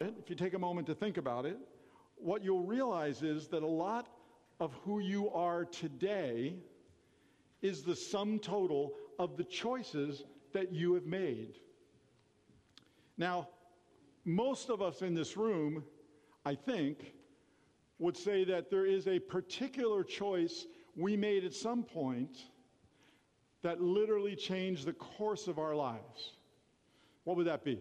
if you take a moment to think about it, what you'll realize is that a lot of who you are today is the sum total of the choices that you have made. Now, most of us in this room, I think, would say that there is a particular choice we made at some point that literally changed the course of our lives. What would that be?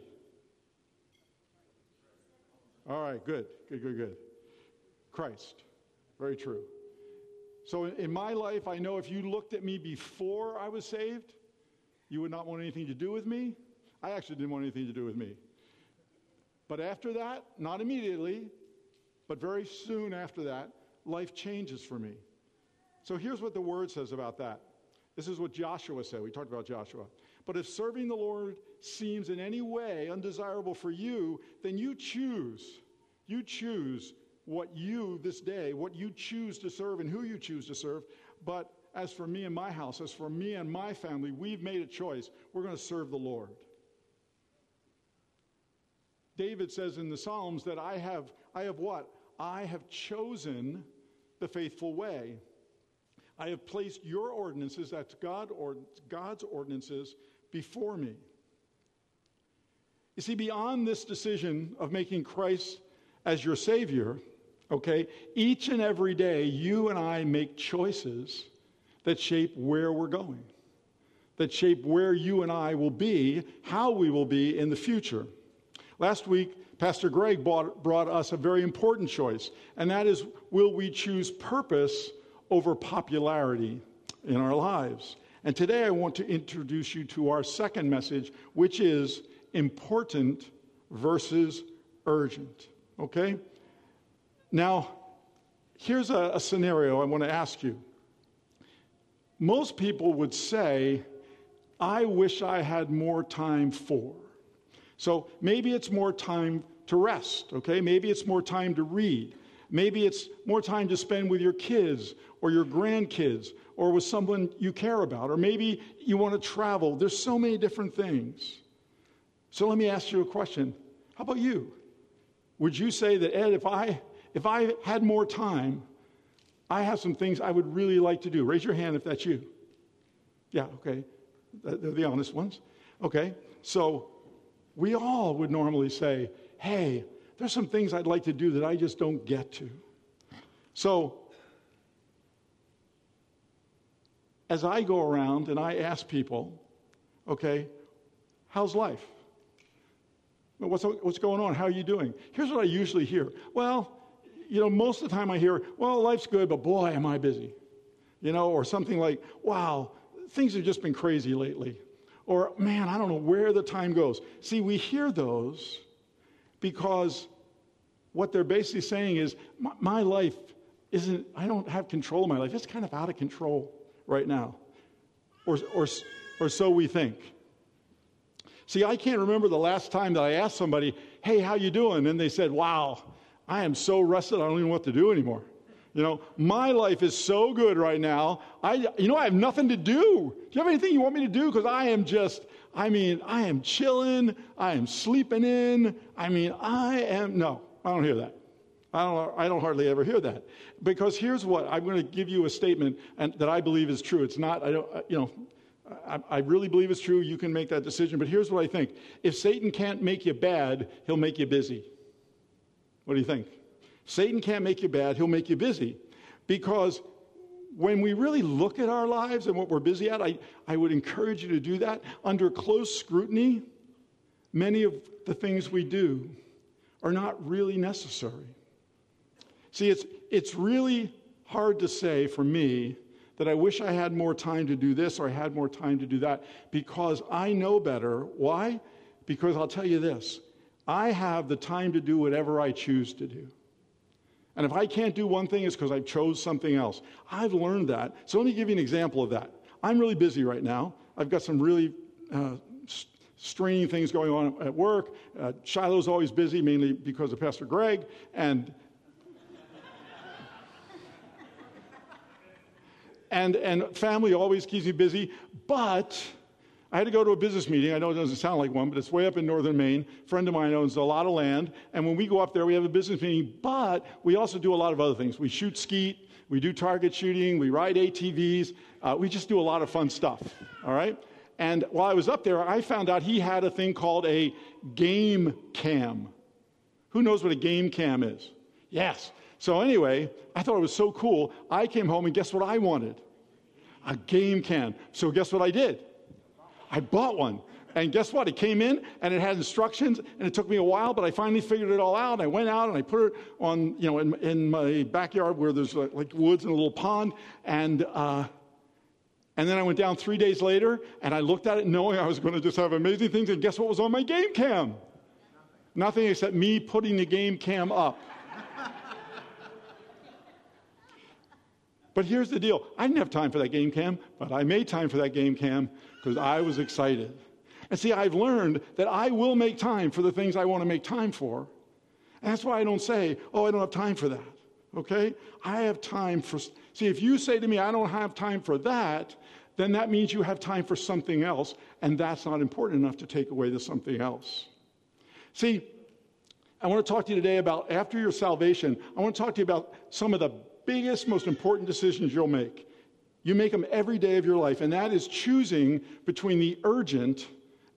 All right, good, good, good, good. Christ. Very true. So in my life, I know if you looked at me before I was saved, you would not want anything to do with me. I actually didn't want anything to do with me. But after that, not immediately, but very soon after that, life changes for me. So here's what the word says about that. This is what Joshua said. We talked about Joshua. But if serving the Lord seems in any way undesirable for you, then you choose. You choose what you, this day, what you choose to serve and who you choose to serve. But as for me and my house, as for me and my family, we've made a choice. We're going to serve the Lord. David says in the Psalms that I have, I have what? I have chosen the faithful way. I have placed your ordinances, that's God or God's ordinances, before me. You see, beyond this decision of making Christ as your Savior, okay, each and every day you and I make choices that shape where we're going, that shape where you and I will be, how we will be in the future. Last week, Pastor Greg brought, brought us a very important choice, and that is will we choose purpose over popularity in our lives? And today I want to introduce you to our second message, which is important versus urgent. Okay? Now, here's a, a scenario I want to ask you. Most people would say, I wish I had more time for. So maybe it's more time to rest, okay? Maybe it's more time to read. Maybe it's more time to spend with your kids or your grandkids or with someone you care about. Or maybe you want to travel. There's so many different things. So let me ask you a question. How about you? Would you say that, Ed, if I, if I had more time, I have some things I would really like to do? Raise your hand if that's you. Yeah, okay. They're the honest ones. Okay. So we all would normally say, hey, there's some things I'd like to do that I just don't get to. So, as I go around and I ask people, okay, how's life? What's, what's going on? How are you doing? Here's what I usually hear. Well, you know, most of the time I hear, well, life's good, but boy, am I busy. You know, or something like, wow, things have just been crazy lately. Or, man, I don't know where the time goes. See, we hear those because what they're basically saying is, my, my life isn't, I don't have control of my life. It's kind of out of control right now. Or, or, or so we think. See, I can't remember the last time that I asked somebody, hey, how you doing? And they said, wow, I am so rested, I don't even know what to do anymore. You know, my life is so good right now. I, you know, I have nothing to do. Do you have anything you want me to do? Because I am just, I mean, I am chilling. I am sleeping in. I mean, I am, no, I don't hear that. I don't, I don't hardly ever hear that. Because here's what I'm going to give you a statement and, that I believe is true. It's not, I don't, you know, I, I really believe it's true. You can make that decision. But here's what I think if Satan can't make you bad, he'll make you busy. What do you think? Satan can't make you bad, he'll make you busy. Because when we really look at our lives and what we're busy at, I, I would encourage you to do that. Under close scrutiny, many of the things we do are not really necessary. See, it's, it's really hard to say for me that I wish I had more time to do this or I had more time to do that because I know better. Why? Because I'll tell you this I have the time to do whatever I choose to do. And if I can't do one thing, it's because I chose something else. I've learned that. So let me give you an example of that. I'm really busy right now. I've got some really uh, straining things going on at work. Uh, Shiloh's always busy, mainly because of Pastor Greg. And and, and family always keeps me busy. But I had to go to a business meeting. I know it doesn't sound like one, but it's way up in northern Maine. A friend of mine owns a lot of land. And when we go up there, we have a business meeting, but we also do a lot of other things. We shoot skeet, we do target shooting, we ride ATVs. Uh, we just do a lot of fun stuff, all right? And while I was up there, I found out he had a thing called a game cam. Who knows what a game cam is? Yes. So, anyway, I thought it was so cool. I came home and guess what I wanted? A game cam. So, guess what I did? I bought one. And guess what? It came in and it had instructions, and it took me a while, but I finally figured it all out. I went out and I put it on, you know, in, in my backyard where there's like, like, woods and a little pond. And, uh, and then I went down three days later and I looked at it knowing I was going to just have amazing things. And guess what was on my game cam? Nothing except me putting the game cam up. But here's the deal I didn't have time for that game cam, but I made time for that game cam because I was excited. And see, I've learned that I will make time for the things I want to make time for. And that's why I don't say, oh, I don't have time for that. Okay? I have time for. See, if you say to me, I don't have time for that, then that means you have time for something else, and that's not important enough to take away the something else. See, I want to talk to you today about after your salvation, I want to talk to you about some of the biggest, most important decisions you'll make. You make them every day of your life, and that is choosing between the urgent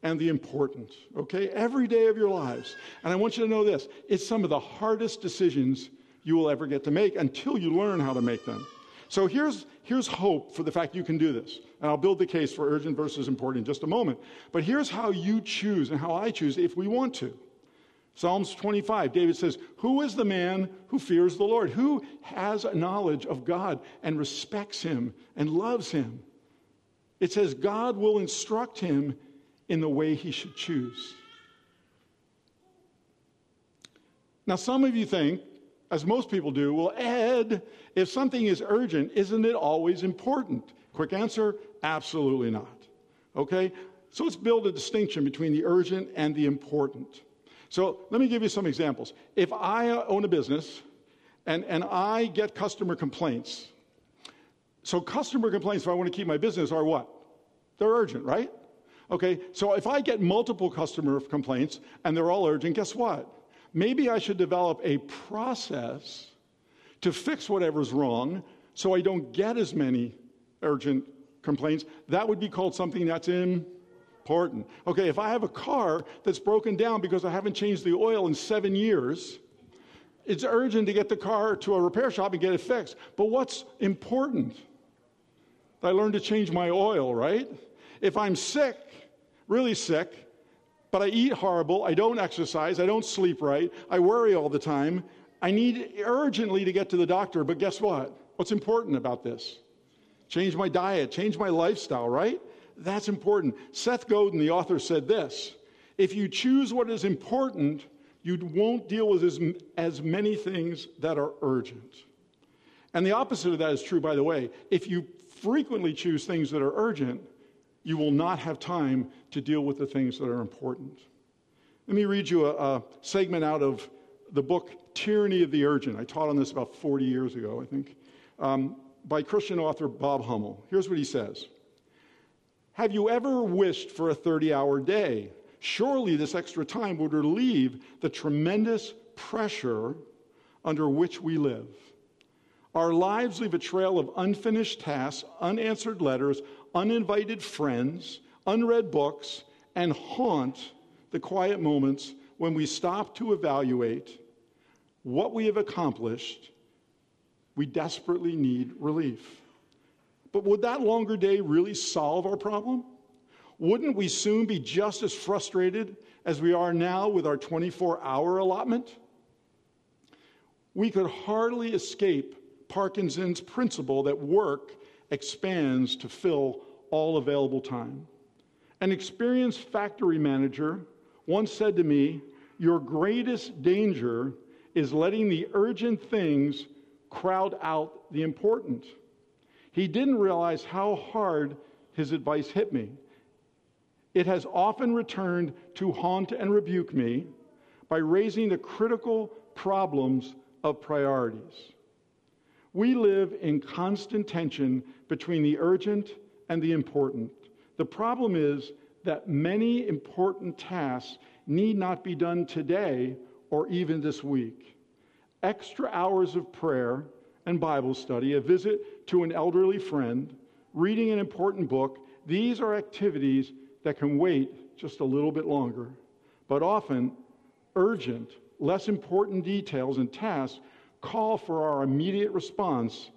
and the important, okay? Every day of your lives. And I want you to know this it's some of the hardest decisions you will ever get to make until you learn how to make them. So here's, here's hope for the fact you can do this. And I'll build the case for urgent versus important in just a moment. But here's how you choose and how I choose if we want to. Psalms 25, David says, Who is the man who fears the Lord? Who has a knowledge of God and respects him and loves him? It says, God will instruct him in the way he should choose. Now, some of you think, as most people do, well, Ed, if something is urgent, isn't it always important? Quick answer absolutely not. Okay? So let's build a distinction between the urgent and the important. So let me give you some examples. If I own a business and, and I get customer complaints, so customer complaints, if I want to keep my business, are what? They're urgent, right? Okay, so if I get multiple customer complaints and they're all urgent, guess what? Maybe I should develop a process to fix whatever's wrong so I don't get as many urgent complaints. That would be called something that's important. Okay, if I have a car that's broken down because I haven't changed the oil in seven years, it's urgent to get the car to a repair shop and get it fixed. But what's important? I learned to change my oil, right? If I'm sick, really sick, but I eat horrible, I don't exercise, I don't sleep right, I worry all the time, I need urgently to get to the doctor, but guess what? What's important about this? Change my diet, change my lifestyle, right? That's important. Seth Godin, the author, said this If you choose what is important, you won't deal with as, as many things that are urgent. And the opposite of that is true, by the way. If you frequently choose things that are urgent, you will not have time to deal with the things that are important. Let me read you a, a, segment out of the book Tyranny of the Urgent. I taught on this about 40 years ago, I think, um, by Christian author Bob Hummel. Here's what he says Have you ever wished for a 30 hour day? Surely this extra time would relieve the tremendous pressure under which we live. Our lives leave a trail of unfinished tasks, unanswered letters, uninvited friends, unread books, and haunt the quiet moments when we stop to evaluate what we have accomplished. We desperately need relief. But would that longer day really solve our problem? Wouldn't we soon be just as frustrated as we are now with our 24 hour allotment? We could hardly escape Parkinson's principle that work expands to fill all available time. An experienced factory manager once said to me, Your greatest danger is letting the urgent things crowd out the important. He didn't realize how hard his advice hit me. It has often returned to haunt and rebuke me by raising the critical problems of priorities. We live in constant tension between the urgent and the important, The problem is that many important tasks need not be done today or even this week. Extra hours of prayer and Bible study, a visit to an elderly friend, reading an important book, these are activities that can wait just a little bit longer. But often, urgent, less important details and tasks call for our immediate response.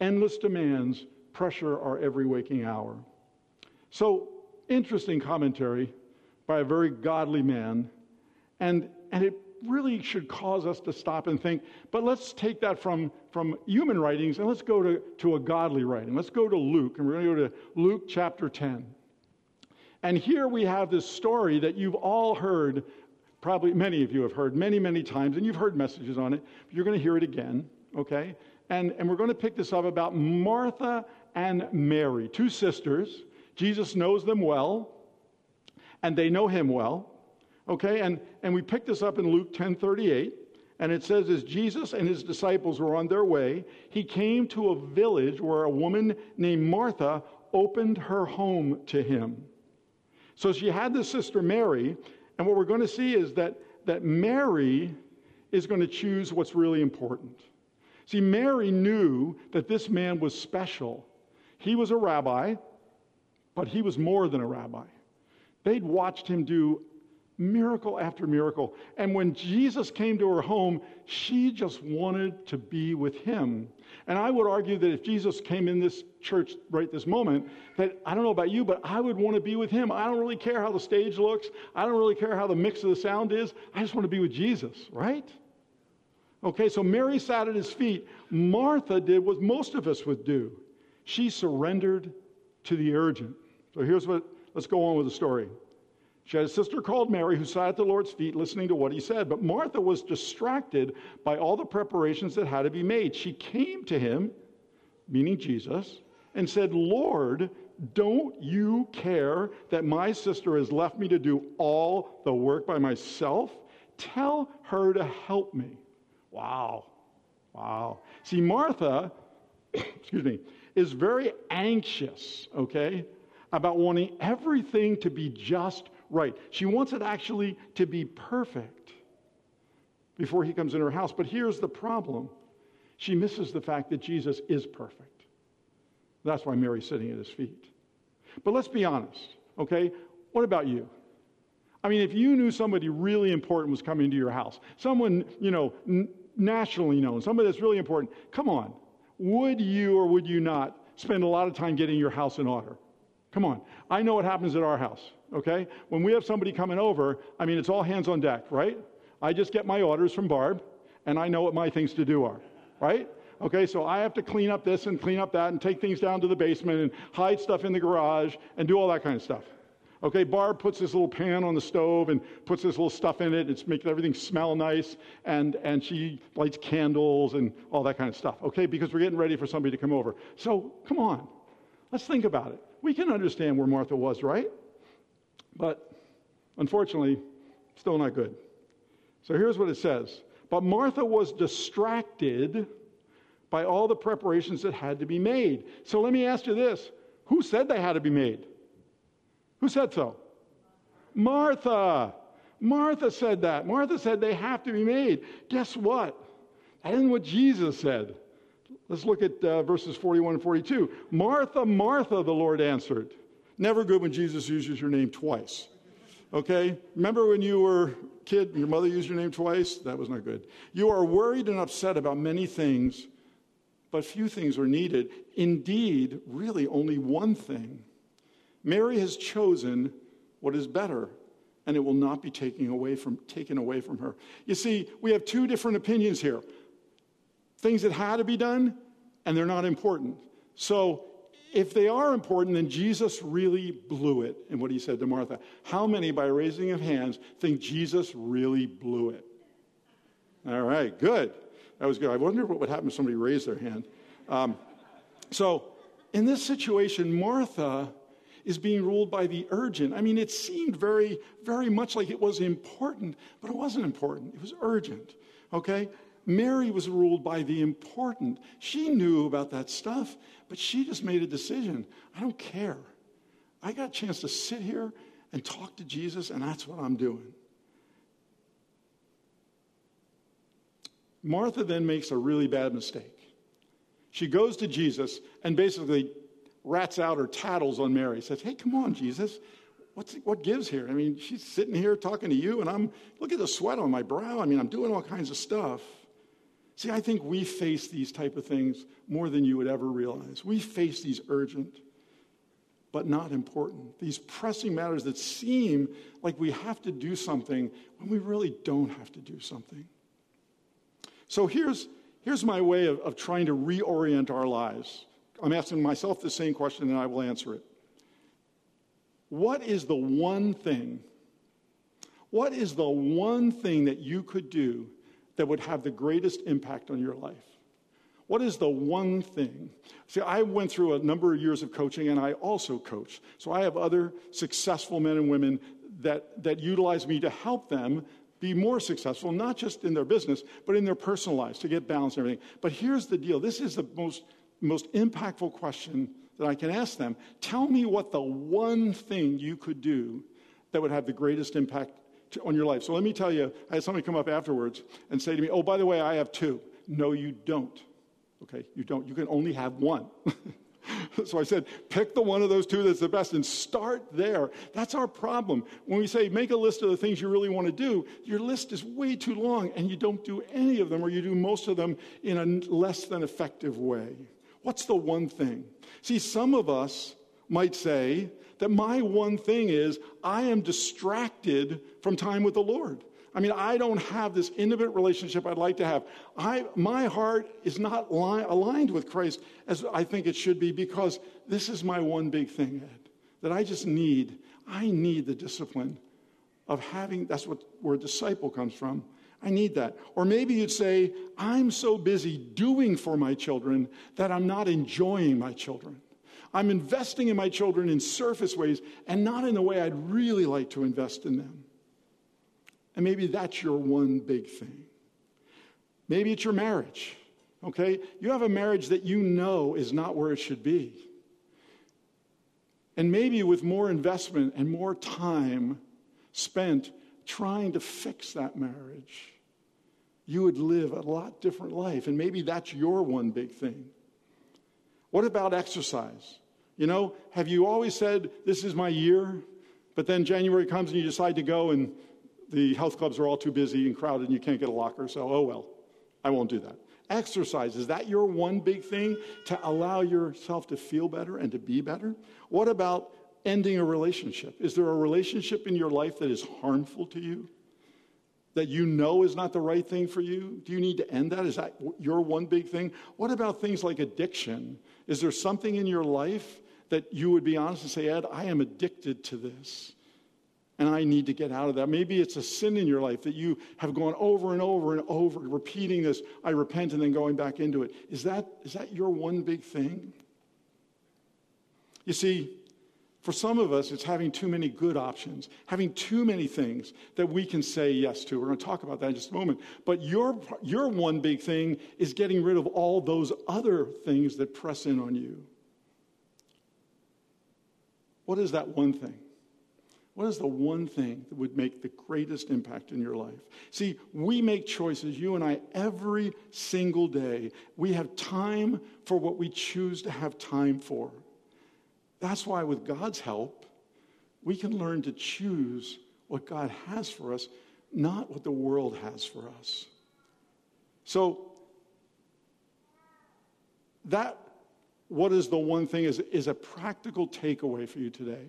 Endless demands pressure our every waking hour. So, interesting commentary by a very godly man. And, and it really should cause us to stop and think. But let's take that from, from human writings and let's go to, to a godly writing. Let's go to Luke, and we're going to go to Luke chapter 10. And here we have this story that you've all heard, probably many of you have heard many, many times, and you've heard messages on it. you're going to hear it again, okay? And, and we're going to pick this up about Martha and Mary, two sisters. Jesus knows them well, and they know him well. Okay, and, and we pick this up in Luke 10 38. And it says, as Jesus and his disciples were on their way, he came to a village where a woman named Martha opened her home to him. So she had this sister Mary, and what we're going to see is that, that Mary is going to choose what's really important. See, Mary knew that this man was special. He was a rabbi, but he was more than a rabbi. They'd watched him do miracle after miracle. And when Jesus came to her home, she just wanted to be with him. And I would argue that if Jesus came in this church right this moment, that I don't know about you, but I would want to be with him. I don't really care how the stage looks. I don't really care how the mix of the sound is. I just want to be with Jesus, right? Okay, so Mary sat at his feet. Martha did what most of us would do. She surrendered to the urgent. So here's what, let's go on with the story. She had a sister called Mary who sat at the Lord's feet listening to what he said. But Martha was distracted by all the preparations that had to be made. She came to him, meaning Jesus, and said, Lord, don't you care that my sister has left me to do all the work by myself? Tell her to help me. Wow. Wow. See, Martha, excuse me, is very anxious, okay, about wanting everything to be just right. She wants it actually to be perfect before he comes in her house. But here's the problem she misses the fact that Jesus is perfect. That's why Mary's sitting at his feet. But let's be honest, okay? What about you? I mean, if you knew somebody really important was coming to your house, someone, you know, n- nationally known, somebody that's really important, come on. Would you or would you not spend a lot of time getting your house in order? Come on. I know what happens at our house okay? When we have somebody coming over, I mean, it's all hands on deck, right? I just get my orders from Barb, and I know what my things to do are, right? Okay, so I have to clean up this and clean up that and take things down to the basement and hide stuff in the garage and do all that kind of stuff. Okay, Barb puts this little pan on the stove and puts this little stuff in it. It's making everything smell nice, and, and she lights candles and all that kind of stuff. Okay, because we're getting ready for somebody to come over. So come on, let's think about it. We can understand where Martha was, right? But unfortunately, still not good. So here's what it says But Martha was distracted by all the preparations that had to be made. So let me ask you this who said they had to be made? Who said so? Martha. Martha said that. Martha said they have to be made. Guess what? That isn't what Jesus said. Let's look at uh, verses 41 and 42. Martha, Martha, the Lord answered. Never good when Jesus uses your name twice. Okay? Remember when you were kid and your mother used your name twice? That was not good. You are worried and upset about many things, but few things are needed. Indeed, really only one thing. Mary has chosen what is better, and it will not be taken away from, taken away from her. You see, we have two different opinions here things that had to be done, and they're not important. So if they are important, then Jesus really blew it in what he said to Martha. How many, by raising of hands, think Jesus really blew it? All right, good. That was good. I wonder what would happen if somebody raised their hand. Um, so, in this situation, Martha is being ruled by the urgent. I mean, it seemed very, very much like it was important, but it wasn't important. It was urgent. Okay? Mary was ruled by the important. She knew about that stuff, but she just made a decision. I don't care. I got a chance to sit here and talk to Jesus, and that's what I'm doing. Martha then makes a really bad mistake. She goes to Jesus and basically rats out or tattles on Mary. Says, Hey, come on, Jesus. What's, what gives here? I mean, she's sitting here talking to you, and I'm, look at the sweat on my brow. I mean, I'm doing all kinds of stuff. See, I think we face these type of things more than you would ever realize. We face these urgent, but not important, these pressing matters that seem like we have to do something when we really don't have to do something. So here's, here's my way of, of trying to reorient our lives. I'm asking myself the same question, and I will answer it. What is the one thing? What is the one thing that you could do that would have the greatest impact on your life? What is the one thing? See, I went through a number of years of coaching and I also coach. So I have other successful men and women that, that utilize me to help them be more successful, not just in their business, but in their personal lives to get balance and everything. But here's the deal this is the most, most impactful question that I can ask them. Tell me what the one thing you could do that would have the greatest impact to, on your life. So let me tell you, I had somebody come up afterwards and say to me, Oh, by the way, I have two. No, you don't. Okay, you don't. You can only have one. so I said, pick the one of those two that's the best and start there. That's our problem. When we say make a list of the things you really want to do, your list is way too long and you don't do any of them or you do most of them in a less than effective way. What's the one thing? See, some of us might say that my one thing is I am distracted from time with the Lord. I mean, I don't have this intimate relationship I'd like to have. I, my heart is not li- aligned with Christ as I think it should be because this is my one big thing, Ed, that I just need. I need the discipline of having, that's what, where disciple comes from, I need that. Or maybe you'd say, I'm so busy doing for my children that I'm not enjoying my children. I'm investing in my children in surface ways and not in the way I'd really like to invest in them. And maybe that's your one big thing. Maybe it's your marriage, okay? You have a marriage that you know is not where it should be. And maybe with more investment and more time spent trying to fix that marriage, you would live a lot different life. And maybe that's your one big thing. What about exercise? You know, have you always said, This is my year? But then January comes and you decide to go, and the health clubs are all too busy and crowded, and you can't get a locker. So, oh well, I won't do that. Exercise, is that your one big thing to allow yourself to feel better and to be better? What about ending a relationship? Is there a relationship in your life that is harmful to you? That you know is not the right thing for you? Do you need to end that? Is that your one big thing? What about things like addiction? Is there something in your life that you would be honest and say, Ed, I am addicted to this? and I need to get out of that. Maybe it's a sin in your life that you have gone over and over and over, repeating this, I repent, and then going back into it. Is that, is that your one big thing? You see, for some of us, it's having too many good options, having too many things that we can say yes to. We're going to talk about that in just a moment. But your, your one big thing is getting rid of all those other things that press in on you. What is that one thing? What is the one thing that would make the greatest impact in your life? See, we make choices, you and I, every single day. We have time for what we choose to have time for. That's why, with God's help, we can learn to choose what God has for us, not what the world has for us. So, that, what is the one thing, is, is a practical takeaway for you today.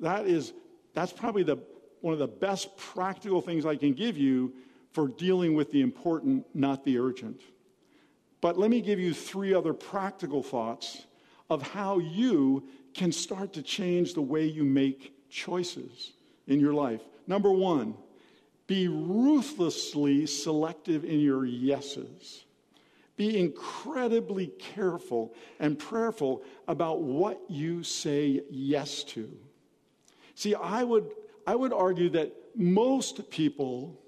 That is, that's probably the, one of the best practical things I can give you for dealing with the important, not the urgent. But let me give you three other practical thoughts of how you can start to change the way you make choices in your life. Number one, be ruthlessly selective in your yeses. Be incredibly careful and prayerful about what you say yes to. See, I would, I would argue that most people,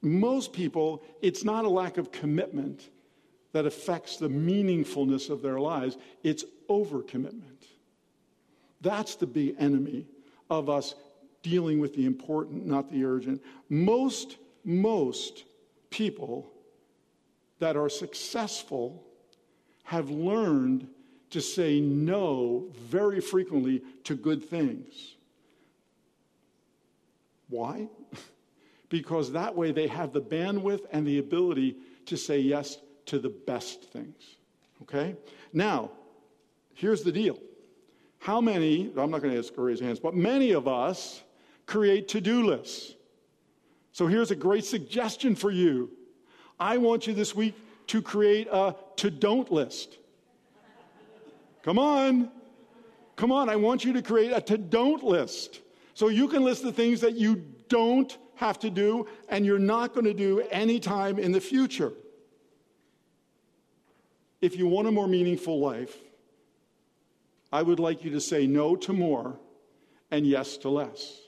most people, it's not a lack of commitment that affects the meaningfulness of their lives, it's overcommitment. That's the big enemy of us dealing with the important, not the urgent. Most, most people that are successful have learned to say no very frequently to good things. Why? because that way they have the bandwidth and the ability to say yes to the best things. Okay? Now, here's the deal. How many, I'm not going to ask raise hands, but many of us create to do lists. So here's a great suggestion for you. I want you this week to create a to don't list. Come on. Come on. I want you to create a to don't list. So you can list the things that you don't have to do and you're not going to do anytime in the future. If you want a more meaningful life, I would like you to say no to more and yes to less.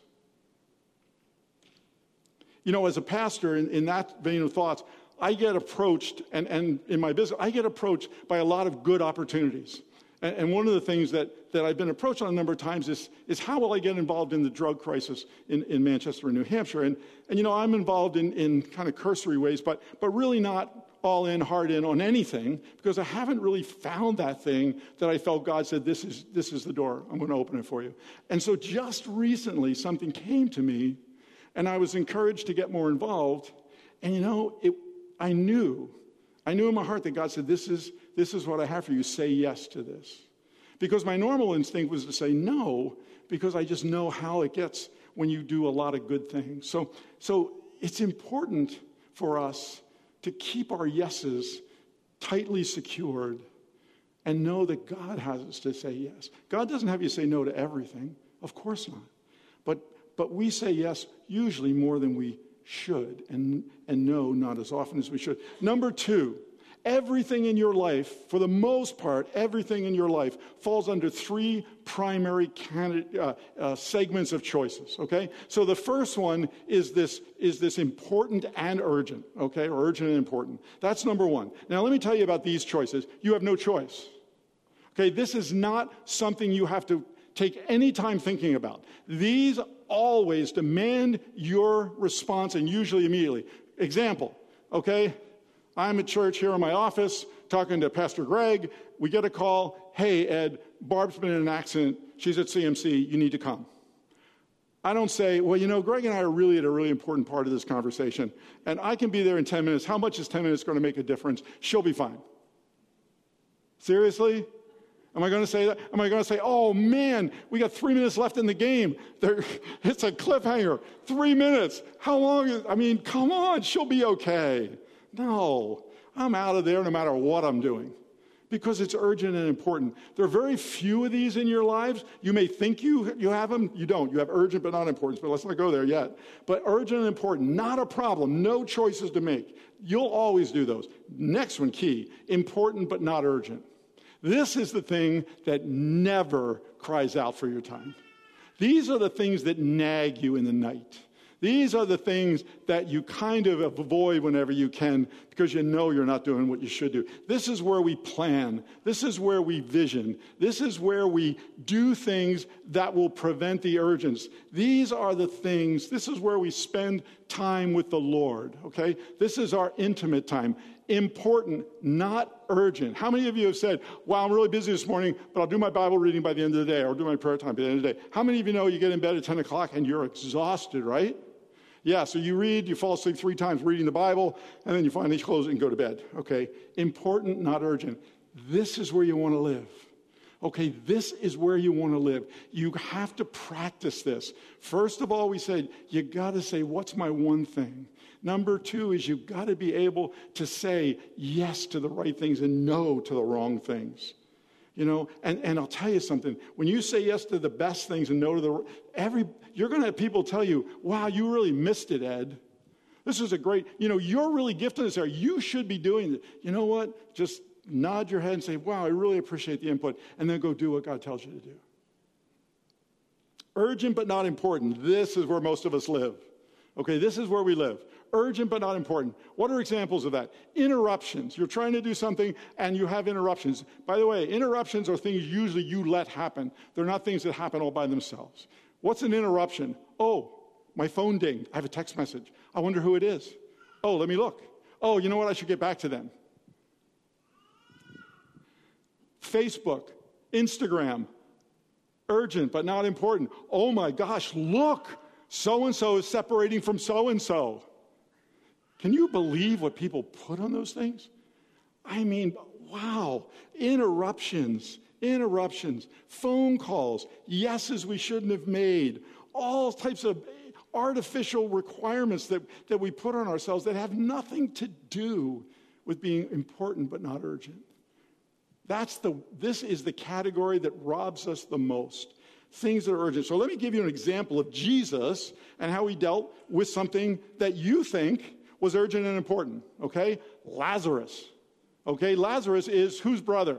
You know, as a pastor, in, in that vein of thoughts, I get approached, and, and in my business, I get approached by a lot of good opportunities. And, and one of the things that, that I've been approached on a number of times is, is how will I get involved in the drug crisis in, in Manchester and New Hampshire? And, and you know, I'm involved in, in kind of cursory ways, but, but really not all in, hard in on anything because I haven't really found that thing that I felt God said, this is, this is the door. I'm going to open it for you. And so just recently, something came to me and I was encouraged to get more involved. And you know, it, I knew, I knew in my heart that God said, this is, this is what I have for you. Say yes to this. Because my normal instinct was to say no, because I just know how it gets when you do a lot of good things. So, so it's important for us to keep our yeses tightly secured and know that God has us to say yes. God doesn't have you say no to everything, of course not. But, but we say yes usually more than we should, and, and no, not as often as we should. Number two, everything in your life, for the most part, everything in your life falls under three primary uh, uh, segments of choices. Okay, so the first one is this is this important and urgent. Okay, or urgent and important. That's number one. Now let me tell you about these choices. You have no choice. Okay, this is not something you have to take any time thinking about. These always demand your response and usually immediately. Example, okay? I'm at church here in my office talking to Pastor Greg. We get a call Hey, Ed, Barb's been in an accident. She's at CMC. You need to come. I don't say, well, you know, Greg and I are really at a really important part of this conversation, and I can be there in 10 minutes. How much is 10 minutes going to make a difference? She'll be fine. Seriously? Am I going to say that? Am I going to say, oh man, we got three minutes left in the game? There, it's a cliffhanger. Three minutes. How long is, I mean, come on, she'll be okay. No, I'm out of there no matter what I'm doing because it's urgent and important. There are very few of these in your lives. You may think you, you have them, you don't. You have urgent but not important, but let's not go there yet. But urgent and important, not a problem, no choices to make. You'll always do those. Next one, key important but not urgent. This is the thing that never cries out for your time. These are the things that nag you in the night. These are the things that you kind of avoid whenever you can because you know you're not doing what you should do. This is where we plan. This is where we vision. This is where we do things that will prevent the urgence. These are the things, this is where we spend time with the Lord, okay? This is our intimate time important, not urgent. How many of you have said, Wow, I'm really busy this morning, but I'll do my Bible reading by the end of the day, or do my prayer time by the end of the day? How many of you know you get in bed at 10 o'clock and you're exhausted, right? Yeah, so you read, you fall asleep three times reading the Bible, and then you finally close it and go to bed. Okay, important, not urgent. This is where you want to live. Okay, this is where you want to live. You have to practice this. First of all, we said, you got to say, What's my one thing? Number two is you've got to be able to say yes to the right things and no to the wrong things. You know, and, and I'll tell you something. When you say yes to the best things and no to the every you're gonna have people tell you, wow, you really missed it, Ed. This is a great, you know, you're really gifted in this area. You should be doing it. You know what? Just nod your head and say, wow, I really appreciate the input, and then go do what God tells you to do. Urgent but not important. This is where most of us live. Okay, this is where we live. Urgent but not important. What are examples of that? Interruptions. You're trying to do something and you have interruptions. By the way, interruptions are things usually you let happen, they're not things that happen all by themselves. What's an interruption? Oh, my phone dinged. I have a text message. I wonder who it is. Oh, let me look. Oh, you know what? I should get back to them. Facebook, Instagram, urgent but not important. Oh my gosh, look, so and so is separating from so and so. Can you believe what people put on those things? I mean, wow, interruptions, interruptions, phone calls, yeses we shouldn't have made, all types of artificial requirements that, that we put on ourselves that have nothing to do with being important but not urgent. That's the, this is the category that robs us the most. Things that are urgent. So let me give you an example of Jesus and how he dealt with something that you think was urgent and important. Okay? Lazarus. Okay? Lazarus is whose brother?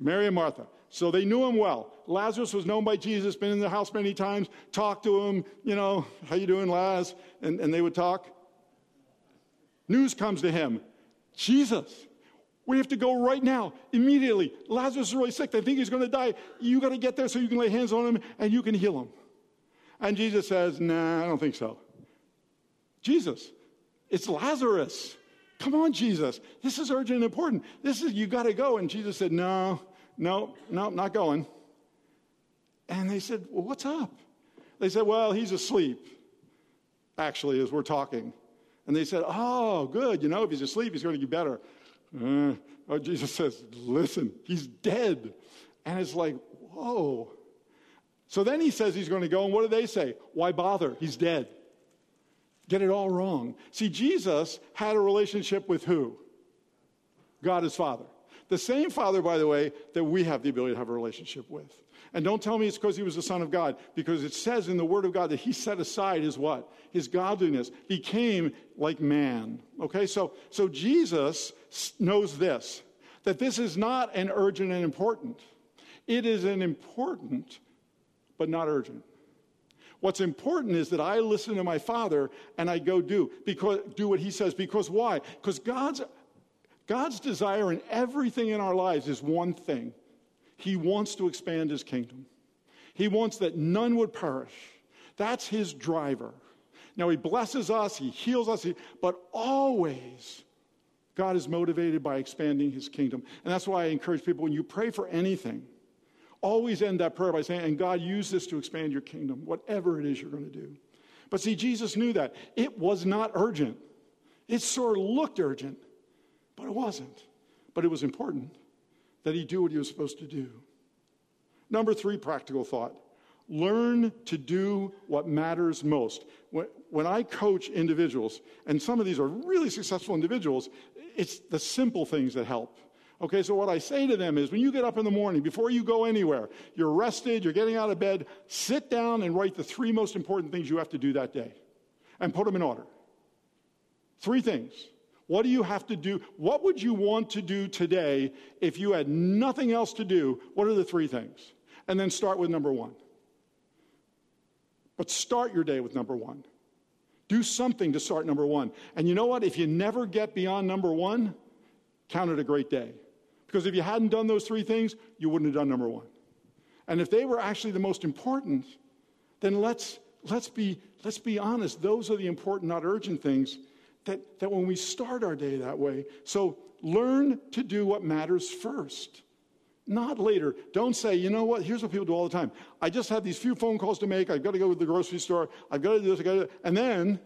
Mary and Martha. So they knew him well. Lazarus was known by Jesus, been in the house many times, talked to him, you know, how you doing, Laz? And, and they would talk. News comes to him. Jesus. We have to go right now, immediately. Lazarus is really sick. They think he's going to die. You got to get there so you can lay hands on him and you can heal him. And Jesus says, Nah, I don't think so. Jesus, it's Lazarus. Come on, Jesus. This is urgent and important. This is, you got to go. And Jesus said, No, no, no, not going. And they said, Well, what's up? They said, Well, he's asleep, actually, as we're talking. And they said, Oh, good. You know, if he's asleep, he's going to get better. Uh, oh, Jesus says, Listen, he's dead. And it's like, Whoa. So then he says he's going to go, and what do they say? Why bother? He's dead. Get it all wrong. See, Jesus had a relationship with who? God his Father. The same Father, by the way, that we have the ability to have a relationship with. And don't tell me it's because he was the Son of God, because it says in the Word of God that he set aside his what? His godliness, became like man. Okay, so, so Jesus knows this that this is not an urgent and important. It is an important, but not urgent. What's important is that I listen to my Father and I go do because do what He says. Because why? Because God's God's desire in everything in our lives is one thing he wants to expand his kingdom. He wants that none would perish. That's his driver. Now, he blesses us, he heals us, but always God is motivated by expanding his kingdom. And that's why I encourage people when you pray for anything, always end that prayer by saying, And God, use this to expand your kingdom, whatever it is you're going to do. But see, Jesus knew that. It was not urgent. It sort of looked urgent, but it wasn't. But it was important that he do what he was supposed to do. Number three, practical thought learn to do what matters most. When, I coach individuals, and some of these are really successful individuals, it's the simple things that help. Okay, so what I say to them is when you get up in the morning, before you go anywhere, you're rested, you're getting out of bed, sit down and write the three most important things you have to do that day and put them in order. Three things. What do you have to do? What would you want to do today if you had nothing else to do? What are the three things? And then start with number one. But start your day with number one. Do something to start number one. And you know what? If you never get beyond number one, count it a great day. Because if you hadn't done those three things, you wouldn't have done number one. And if they were actually the most important, then let's, let's, be, let's be honest. Those are the important, not urgent things that, that when we start our day that way, so learn to do what matters first, not later. Don't say, you know what, here's what people do all the time. I just have these few phone calls to make. I've got to go to the grocery store. I've got to do this. I've got to, and then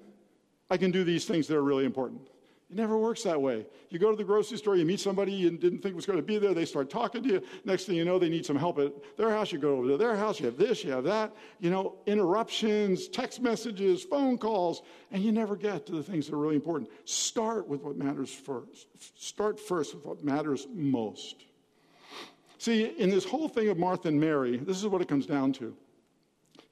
I can do these things that are really important. It never works that way. You go to the grocery store, you meet somebody you didn't think was going to be there, they start talking to you. Next thing you know, they need some help at their house. You go over to their house, you have this, you have that. You know, interruptions, text messages, phone calls, and you never get to the things that are really important. Start with what matters first. Start first with what matters most. See, in this whole thing of Martha and Mary, this is what it comes down to.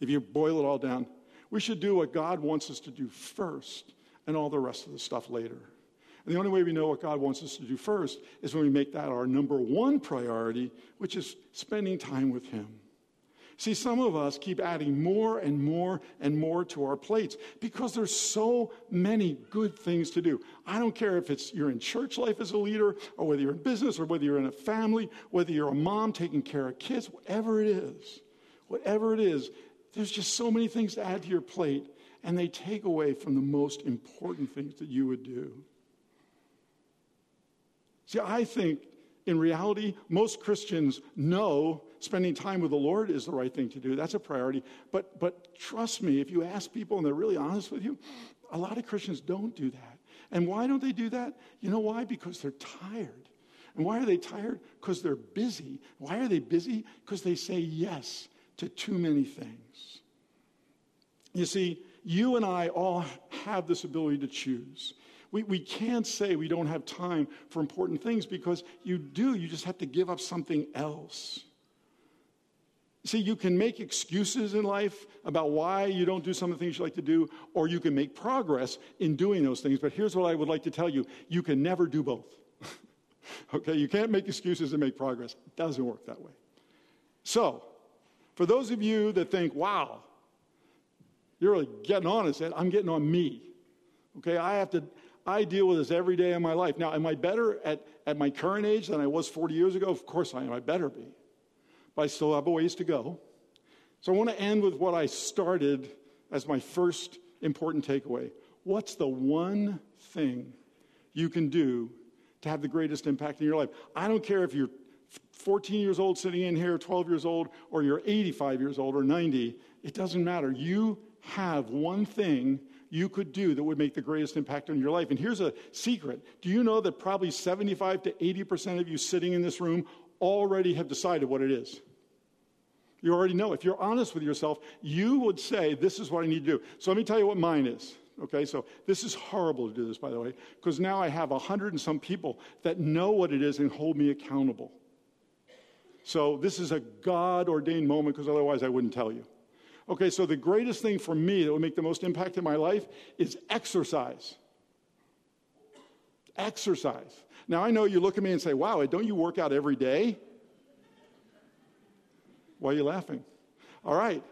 If you boil it all down, we should do what God wants us to do first and all the rest of the stuff later. And the only way we know what God wants us to do first is when we make that our number one priority, which is spending time with Him. See, some of us keep adding more and more and more to our plates because there's so many good things to do. I don't care if it's you're in church life as a leader or whether you're in business or whether you're in a family, whether you're a mom taking care of kids, whatever it is. Whatever it is, there's just so many things to add to your plate and they take away from the most important things that you would do. See, I think in reality, most Christians know spending time with the Lord is the right thing to do. That's a priority. But, but trust me, if you ask people and they're really honest with you, a lot of Christians don't do that. And why don't they do that? You know why? Because they're tired. And why are they tired? Because they're busy. Why are they busy? Because they say yes to too many things. You see, you and I all have this ability to choose. We, we can't say we don't have time for important things because you do. You just have to give up something else. See, you can make excuses in life about why you don't do some of the things you like to do, or you can make progress in doing those things. But here's what I would like to tell you you can never do both. okay, you can't make excuses and make progress. It doesn't work that way. So, for those of you that think, wow, you're really getting on it, I'm getting on me. Okay, I have to, I deal with this every day of my life. Now, am I better at, at my current age than I was 40 years ago? Of course I am. I better be but I still have a ways to go. So I want to end with what I started as my first important takeaway. What's the one thing you can do to have the greatest impact in your life? I don't care if you're 14 years old sitting in here, 12 years old, or you're 85 years old or 90. It doesn't matter. You have one thing you could do that would make the greatest impact on your life. And here's a secret. Do you know that probably 75 to 80% of you sitting in this room already have decided what it is. You already know. If you're honest with yourself, you would say, This is what I need to do. So let me tell you what mine is. Okay, so this is horrible to do this, by the way, because now I have a hundred and some people that know what it is and hold me accountable. So this is a God ordained moment because otherwise I wouldn't tell you. Okay, so the greatest thing for me that would make the most impact in my life is exercise. Exercise. Now, I know you look at me and say, wow, don't you work out every day? Why are you laughing? All right.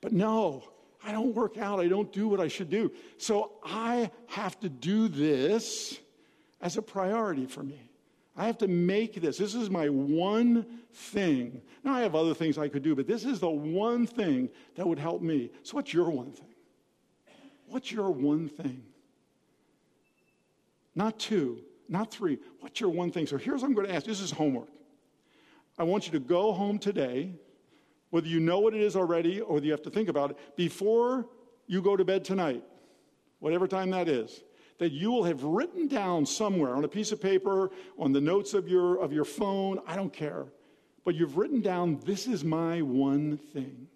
But no, I don't work out. I don't do what I should do. So I have to do this as a priority for me. I have to make this. This is my one thing. Now, I have other things I could do, but this is the one thing that would help me. So, what's your one thing? What's your one thing? Not two, not three. What's your one thing? So here's what I'm going to ask. This is homework. I want you to go home today, whether you know what it is already or you have to think about it, before you go to bed tonight, whatever time that is, that you will have written down somewhere on a piece of paper, on the notes of your, of your phone, I don't care. But you've written down, this is my one thing.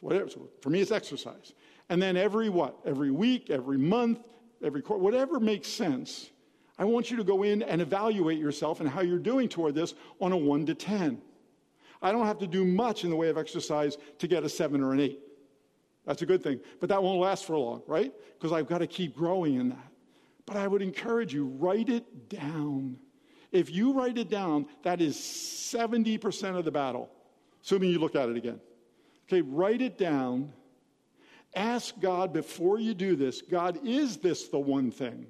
Whatever. So for me, it's exercise. And then every what? Every week, every month, every quarter, whatever makes sense, I want you to go in and evaluate yourself and how you're doing toward this on a 1 to 10. I don't have to do much in the way of exercise to get a 7 or an 8. That's a good thing. But that won't last for long, right? Because I've got to keep growing in that. But I would encourage you, write it down. If you write it down, that is 70% of the battle, assuming you look at it again. Okay, write it down. Ask God before you do this God, is this the one thing?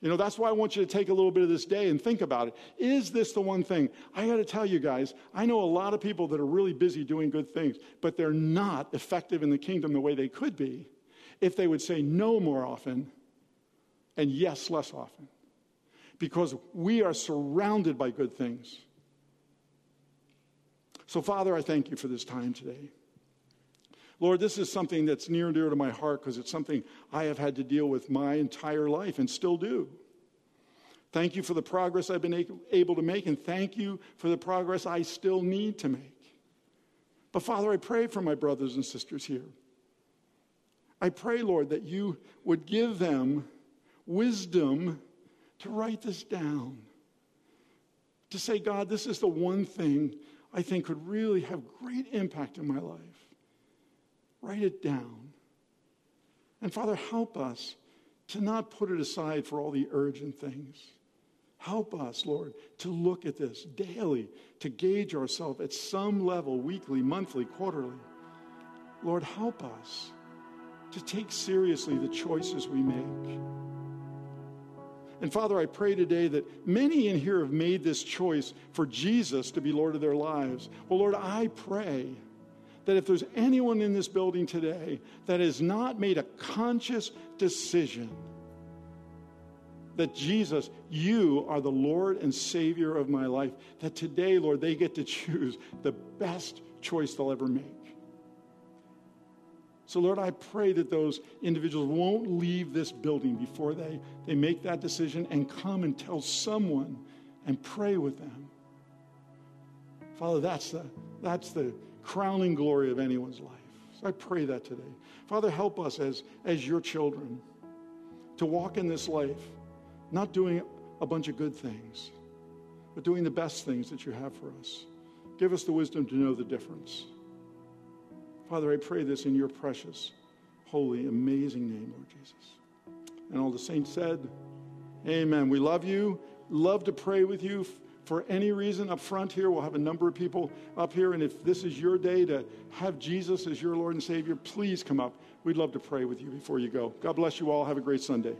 You know, that's why I want you to take a little bit of this day and think about it. Is this the one thing? I got to tell you guys, I know a lot of people that are really busy doing good things, but they're not effective in the kingdom the way they could be if they would say no more often and yes less often. Because we are surrounded by good things. So, Father, I thank you for this time today. Lord, this is something that's near and dear to my heart because it's something I have had to deal with my entire life and still do. Thank you for the progress I've been able to make, and thank you for the progress I still need to make. But Father, I pray for my brothers and sisters here. I pray, Lord, that you would give them wisdom to write this down. To say, God, this is the one thing I think could really have great impact in my life. Write it down. And Father, help us to not put it aside for all the urgent things. Help us, Lord, to look at this daily, to gauge ourselves at some level, weekly, monthly, quarterly. Lord, help us to take seriously the choices we make. And Father, I pray today that many in here have made this choice for Jesus to be Lord of their lives. Well, Lord, I pray that if there's anyone in this building today that has not made a conscious decision that Jesus, you are the Lord and Savior of my life, that today, Lord, they get to choose the best choice they'll ever make. So, Lord, I pray that those individuals won't leave this building before they, they make that decision and come and tell someone and pray with them. Father, that's the, that's the crowning glory of anyone's life. So I pray that today. Father, help us as, as your children to walk in this life, not doing a bunch of good things, but doing the best things that you have for us. Give us the wisdom to know the difference. Father, I pray this in your precious, holy, amazing name, Lord Jesus. And all the saints said, Amen. We love you. Love to pray with you. For any reason up front here, we'll have a number of people up here. And if this is your day to have Jesus as your Lord and Savior, please come up. We'd love to pray with you before you go. God bless you all. Have a great Sunday.